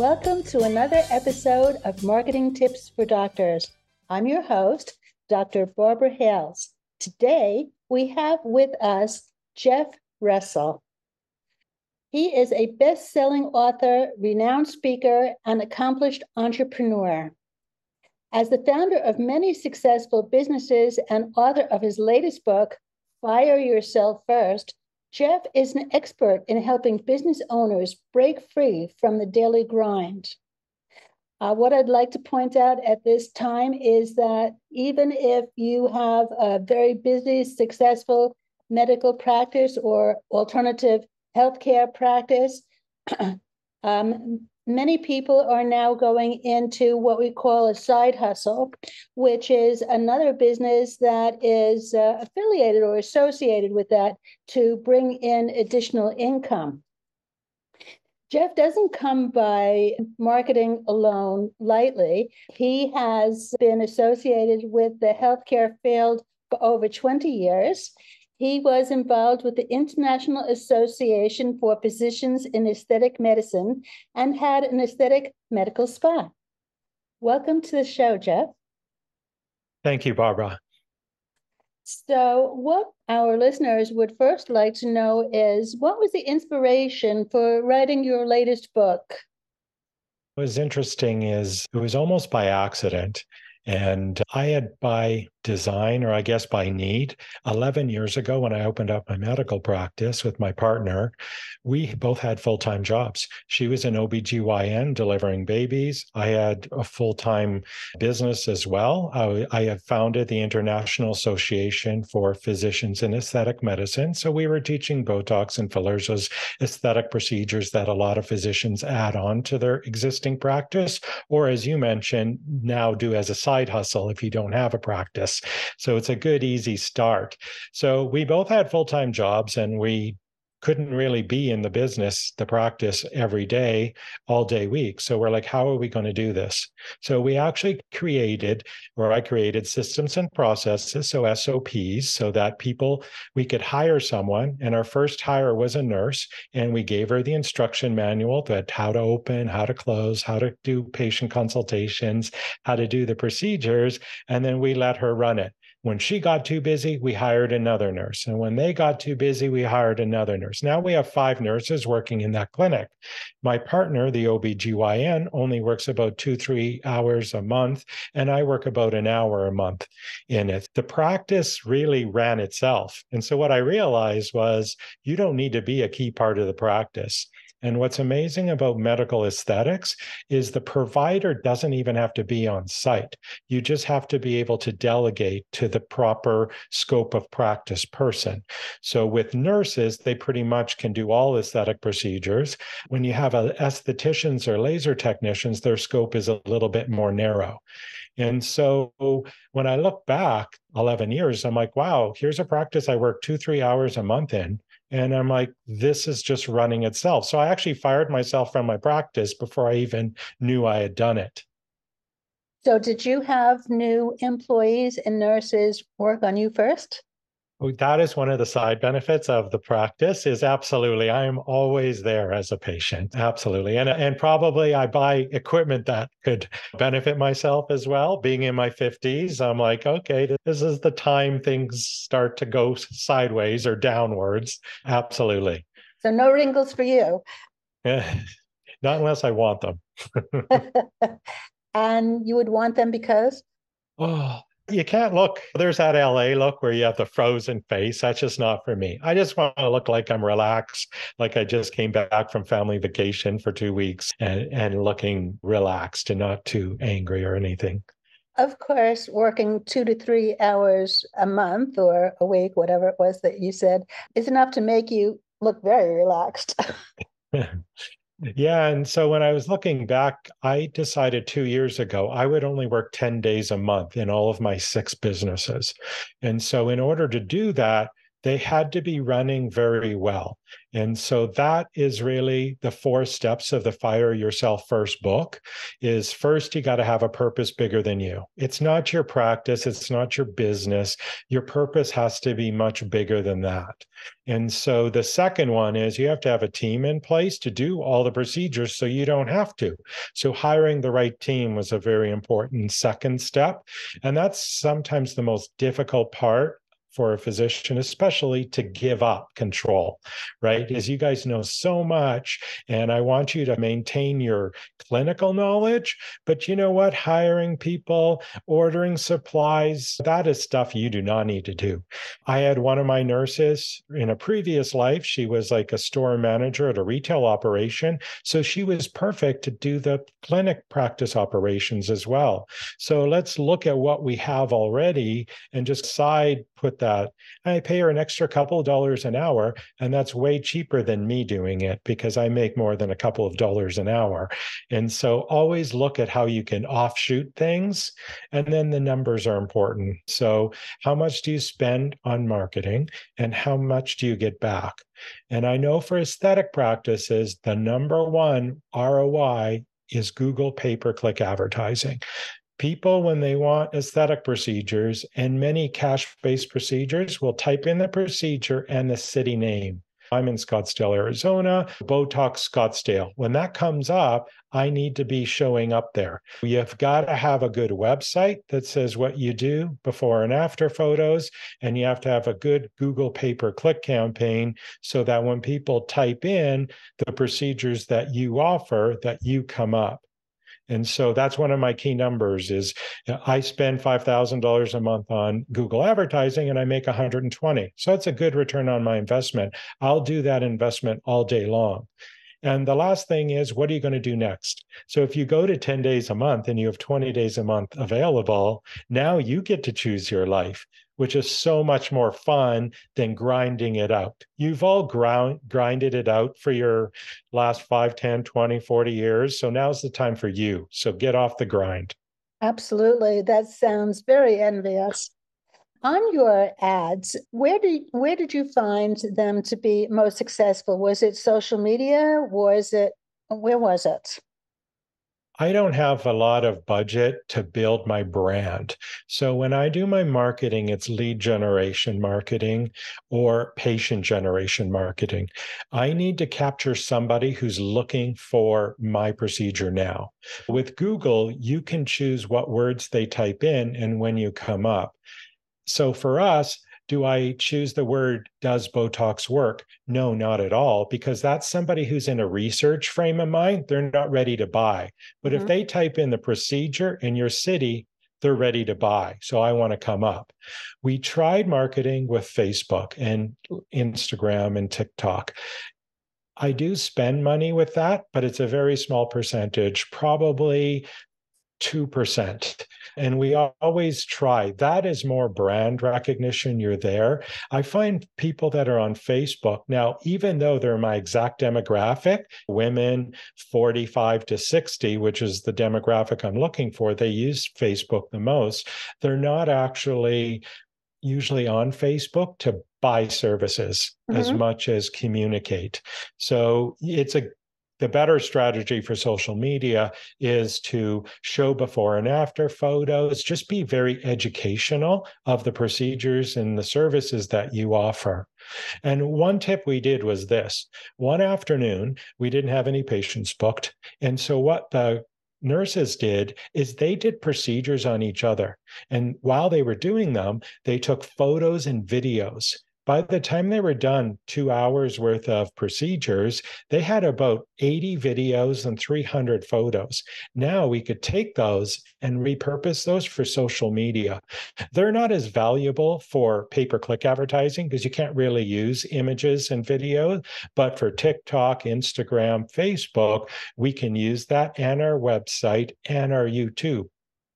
Welcome to another episode of Marketing Tips for Doctors. I'm your host, Dr. Barbara Hales. Today, we have with us Jeff Russell. He is a best selling author, renowned speaker, and accomplished entrepreneur. As the founder of many successful businesses and author of his latest book, Fire Yourself First, Jeff is an expert in helping business owners break free from the daily grind. Uh, what I'd like to point out at this time is that even if you have a very busy, successful medical practice or alternative healthcare practice, um, many people are now going into what we call a side hustle, which is another business that is uh, affiliated or associated with that to bring in additional income. Jeff doesn't come by marketing alone lightly. He has been associated with the healthcare field for over 20 years. He was involved with the International Association for Physicians in Aesthetic Medicine and had an aesthetic medical spa. Welcome to the show, Jeff. Thank you, Barbara. So, what our listeners would first like to know is what was the inspiration for writing your latest book? What was interesting is it was almost by accident. And I had by design, or I guess by need, 11 years ago when I opened up my medical practice with my partner, we both had full time jobs. She was an OBGYN delivering babies. I had a full time business as well. I, I have founded the International Association for Physicians in Aesthetic Medicine. So we were teaching Botox and fillers, those aesthetic procedures that a lot of physicians add on to their existing practice, or as you mentioned, now do as a side hustle if you don't have a practice. So it's a good, easy start. So we both had full time jobs and we couldn't really be in the business, the practice every day, all day week. So we're like, how are we going to do this? So we actually created, or I created systems and processes, so SOPs, so that people, we could hire someone. And our first hire was a nurse, and we gave her the instruction manual that how to open, how to close, how to do patient consultations, how to do the procedures. And then we let her run it. When she got too busy, we hired another nurse. And when they got too busy, we hired another nurse. Now we have five nurses working in that clinic. My partner, the OBGYN, only works about two, three hours a month, and I work about an hour a month in it. The practice really ran itself. And so what I realized was you don't need to be a key part of the practice. And what's amazing about medical aesthetics is the provider doesn't even have to be on site. You just have to be able to delegate to the proper scope of practice person. So with nurses, they pretty much can do all aesthetic procedures. When you have estheticians or laser technicians, their scope is a little bit more narrow. And so when I look back 11 years, I'm like, wow, here's a practice I work two, three hours a month in. And I'm like, this is just running itself. So I actually fired myself from my practice before I even knew I had done it. So, did you have new employees and nurses work on you first? Oh, that is one of the side benefits of the practice is absolutely i am always there as a patient absolutely. And and probably i buy equipment that could benefit myself as well. Being in my 50s i'm like okay this is the time things start to go sideways or downwards. Absolutely. So no wrinkles for you. Not unless i want them. And you would want them because? Oh you can't look. There's that LA look where you have the frozen face. That's just not for me. I just want to look like I'm relaxed, like I just came back from family vacation for two weeks and, and looking relaxed and not too angry or anything. Of course, working two to three hours a month or a week, whatever it was that you said, is enough to make you look very relaxed. Yeah. And so when I was looking back, I decided two years ago I would only work 10 days a month in all of my six businesses. And so, in order to do that, they had to be running very well. And so that is really the four steps of the fire yourself first book is first you got to have a purpose bigger than you. It's not your practice, it's not your business. Your purpose has to be much bigger than that. And so the second one is you have to have a team in place to do all the procedures so you don't have to. So hiring the right team was a very important second step. And that's sometimes the most difficult part for a physician, especially to give up control, right? As you guys know so much, and I want you to maintain your clinical knowledge, but you know what? Hiring people, ordering supplies, that is stuff you do not need to do. I had one of my nurses in a previous life, she was like a store manager at a retail operation. So she was perfect to do the clinic practice operations as well. So let's look at what we have already and just side put that. I pay her an extra couple of dollars an hour, and that's way cheaper than me doing it because I make more than a couple of dollars an hour. And so always look at how you can offshoot things, and then the numbers are important. So, how much do you spend on marketing, and how much do you get back? And I know for aesthetic practices, the number one ROI is Google pay per click advertising people, when they want aesthetic procedures and many cash based procedures, will type in the procedure and the city name. I'm in Scottsdale, Arizona, Botox Scottsdale. When that comes up, I need to be showing up there. You've got to have a good website that says what you do before and after photos. And you have to have a good Google pay per click campaign so that when people type in the procedures that you offer, that you come up. And so that's one of my key numbers is uh, I spend $5,000 a month on Google advertising and I make 120. So it's a good return on my investment. I'll do that investment all day long. And the last thing is, what are you going to do next? So if you go to 10 days a month and you have 20 days a month available, now you get to choose your life which is so much more fun than grinding it out. You've all ground, grinded it out for your last 5, 10, 20, 40 years. So now's the time for you. So get off the grind. Absolutely. That sounds very envious. On your ads, where did where did you find them to be most successful? Was it social media? Was it where was it? I don't have a lot of budget to build my brand. So when I do my marketing, it's lead generation marketing or patient generation marketing. I need to capture somebody who's looking for my procedure now. With Google, you can choose what words they type in and when you come up. So for us, do I choose the word, does Botox work? No, not at all, because that's somebody who's in a research frame of mind. They're not ready to buy. But mm-hmm. if they type in the procedure in your city, they're ready to buy. So I want to come up. We tried marketing with Facebook and Instagram and TikTok. I do spend money with that, but it's a very small percentage, probably 2%. And we always try. That is more brand recognition. You're there. I find people that are on Facebook now, even though they're my exact demographic, women 45 to 60, which is the demographic I'm looking for, they use Facebook the most. They're not actually usually on Facebook to buy services mm-hmm. as much as communicate. So it's a the better strategy for social media is to show before and after photos, just be very educational of the procedures and the services that you offer. And one tip we did was this one afternoon, we didn't have any patients booked. And so, what the nurses did is they did procedures on each other. And while they were doing them, they took photos and videos by the time they were done, two hours worth of procedures, they had about 80 videos and 300 photos. Now we could take those and repurpose those for social media. They're not as valuable for pay per click advertising because you can't really use images and video. But for TikTok, Instagram, Facebook, we can use that and our website and our YouTube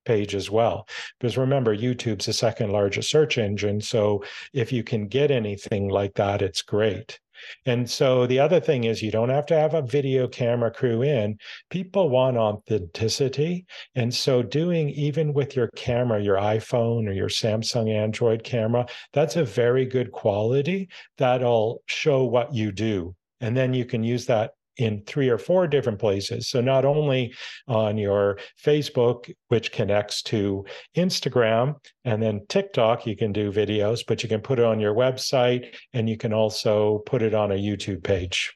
page as well. Because remember, YouTube's the second largest search engine. So if you can get anything like that, it's great. And so the other thing is you don't have to have a video camera crew in. People want authenticity. And so doing even with your camera, your iPhone or your Samsung Android camera, that's a very good quality that'll show what you do. And then you can use that in three or four different places. So not only on your Facebook, which connects to Instagram, and then TikTok, you can do videos, but you can put it on your website and you can also put it on a YouTube page.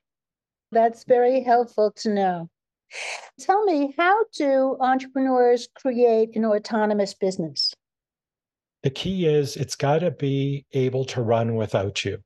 That's very helpful to know. Tell me, how do entrepreneurs create an autonomous business? The key is it's got to be able to run without you.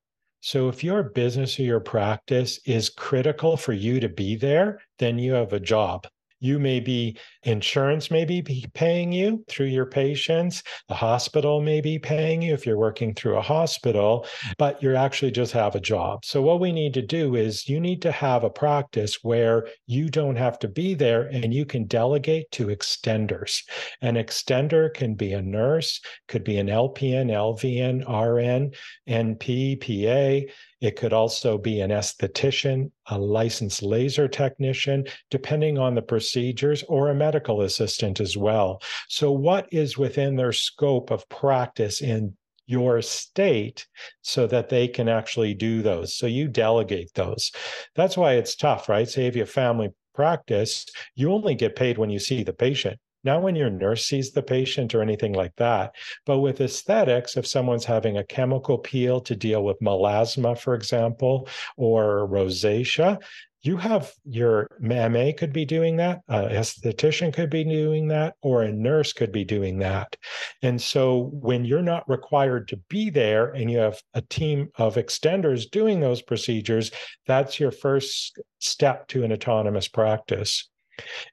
So if your business or your practice is critical for you to be there, then you have a job you may be insurance may be paying you through your patients the hospital may be paying you if you're working through a hospital but you actually just have a job. So what we need to do is you need to have a practice where you don't have to be there and you can delegate to extenders. An extender can be a nurse could be an lpn lvn rn np pa it could also be an esthetician, a licensed laser technician, depending on the procedures, or a medical assistant as well. So, what is within their scope of practice in your state so that they can actually do those? So, you delegate those. That's why it's tough, right? Say, if you have family practice, you only get paid when you see the patient not when your nurse sees the patient or anything like that. But with aesthetics, if someone's having a chemical peel to deal with melasma, for example, or rosacea, you have your MA could be doing that, a esthetician could be doing that, or a nurse could be doing that. And so when you're not required to be there and you have a team of extenders doing those procedures, that's your first step to an autonomous practice.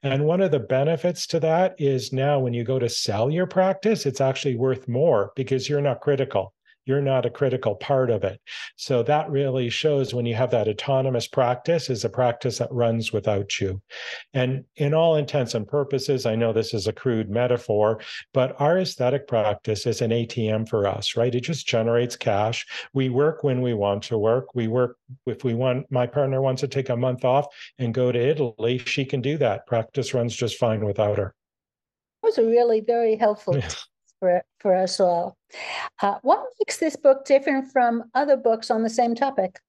And one of the benefits to that is now when you go to sell your practice, it's actually worth more because you're not critical you're not a critical part of it. So that really shows when you have that autonomous practice is a practice that runs without you. And in all intents and purposes, I know this is a crude metaphor, but our aesthetic practice is an ATM for us, right? It just generates cash. We work when we want to work. We work if we want my partner wants to take a month off and go to Italy, she can do that. Practice runs just fine without her. Those are really very helpful for, for us all. Uh, what makes this book different from other books on the same topic?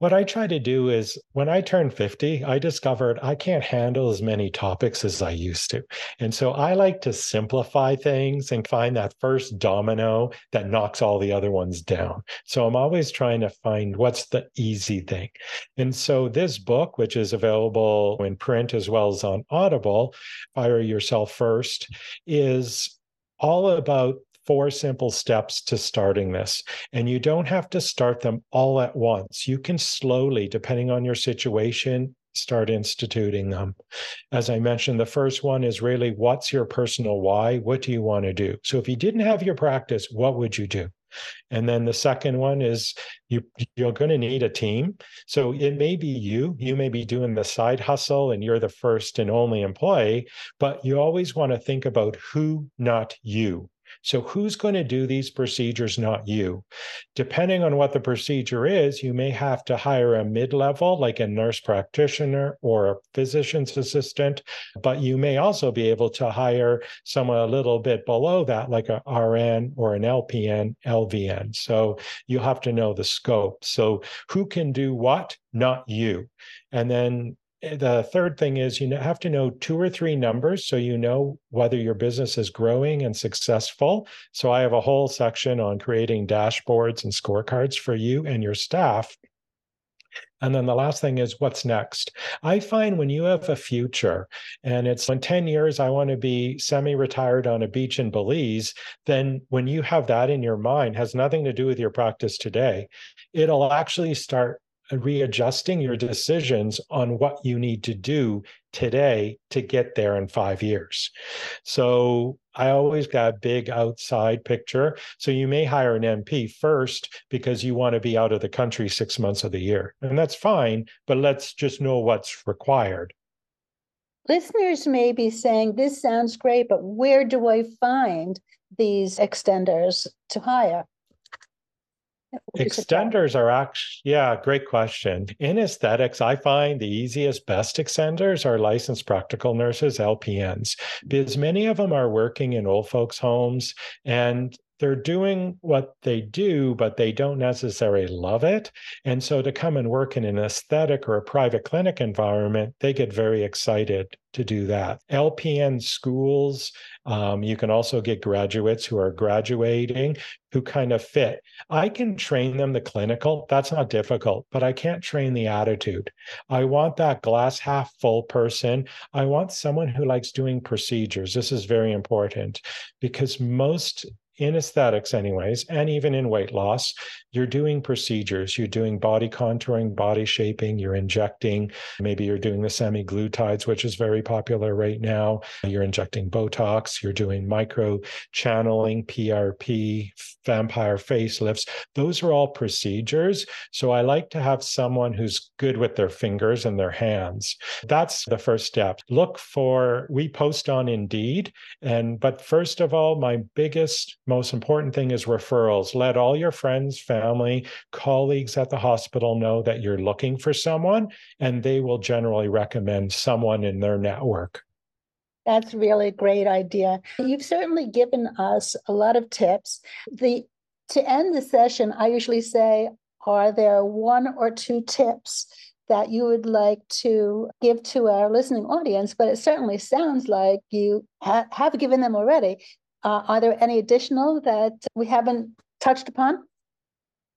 What I try to do is when I turned 50, I discovered I can't handle as many topics as I used to. And so I like to simplify things and find that first domino that knocks all the other ones down. So I'm always trying to find what's the easy thing. And so this book, which is available in print as well as on Audible, Fire Yourself First, is all about four simple steps to starting this. And you don't have to start them all at once. You can slowly, depending on your situation, start instituting them. As I mentioned, the first one is really what's your personal why? What do you want to do? So if you didn't have your practice, what would you do? And then the second one is you you're going to need a team. So it may be you, you may be doing the side hustle and you're the first and only employee, but you always want to think about who, not you. So, who's going to do these procedures, not you? Depending on what the procedure is, you may have to hire a mid level, like a nurse practitioner or a physician's assistant, but you may also be able to hire someone a little bit below that, like a RN or an LPN, LVN. So, you have to know the scope. So, who can do what? Not you. And then the third thing is you have to know two or three numbers so you know whether your business is growing and successful. So I have a whole section on creating dashboards and scorecards for you and your staff. And then the last thing is what's next? I find when you have a future and it's in 10 years, I want to be semi retired on a beach in Belize, then when you have that in your mind, has nothing to do with your practice today. It'll actually start readjusting your decisions on what you need to do today to get there in five years. So I always got big outside picture. So you may hire an NP first because you want to be out of the country six months of the year. And that's fine, but let's just know what's required. Listeners may be saying, This sounds great, but where do I find these extenders to hire? Extenders are actually, yeah, great question. In aesthetics, I find the easiest, best extenders are licensed practical nurses, LPNs, because many of them are working in old folks' homes and they're doing what they do, but they don't necessarily love it. And so to come and work in an aesthetic or a private clinic environment, they get very excited to do that. LPN schools, um, you can also get graduates who are graduating who kind of fit. I can train them the clinical, that's not difficult, but I can't train the attitude. I want that glass half full person. I want someone who likes doing procedures. This is very important because most in aesthetics, anyways, and even in weight loss, you're doing procedures. You're doing body contouring, body shaping, you're injecting, maybe you're doing the semaglutides, which is very popular right now. You're injecting Botox, you're doing micro channeling, PRP, vampire facelifts. Those are all procedures. So I like to have someone who's good with their fingers and their hands. That's the first step. Look for, we post on Indeed. And, but first of all, my biggest, most important thing is referrals. Let all your friends, family, colleagues at the hospital know that you're looking for someone, and they will generally recommend someone in their network. That's really a great idea. You've certainly given us a lot of tips. The to end the session, I usually say, are there one or two tips that you would like to give to our listening audience? But it certainly sounds like you ha- have given them already. Uh, are there any additional that we haven't touched upon?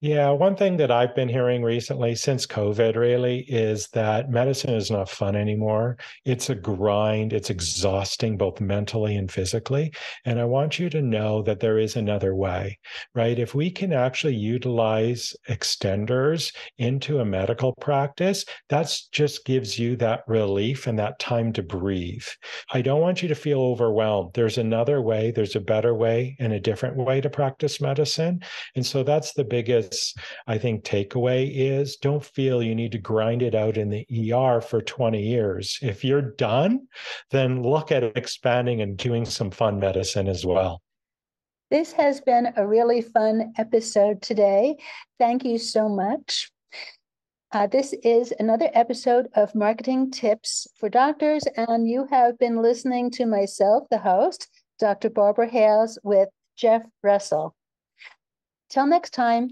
Yeah, one thing that I've been hearing recently since COVID really is that medicine is not fun anymore. It's a grind, it's exhausting both mentally and physically. And I want you to know that there is another way, right? If we can actually utilize extenders into a medical practice, that just gives you that relief and that time to breathe. I don't want you to feel overwhelmed. There's another way, there's a better way and a different way to practice medicine. And so that's the I think, takeaway is don't feel you need to grind it out in the ER for 20 years. If you're done, then look at expanding and doing some fun medicine as well. This has been a really fun episode today. Thank you so much. Uh, this is another episode of Marketing Tips for Doctors, and you have been listening to myself, the host, Dr. Barbara Hales, with Jeff Russell. Till next time,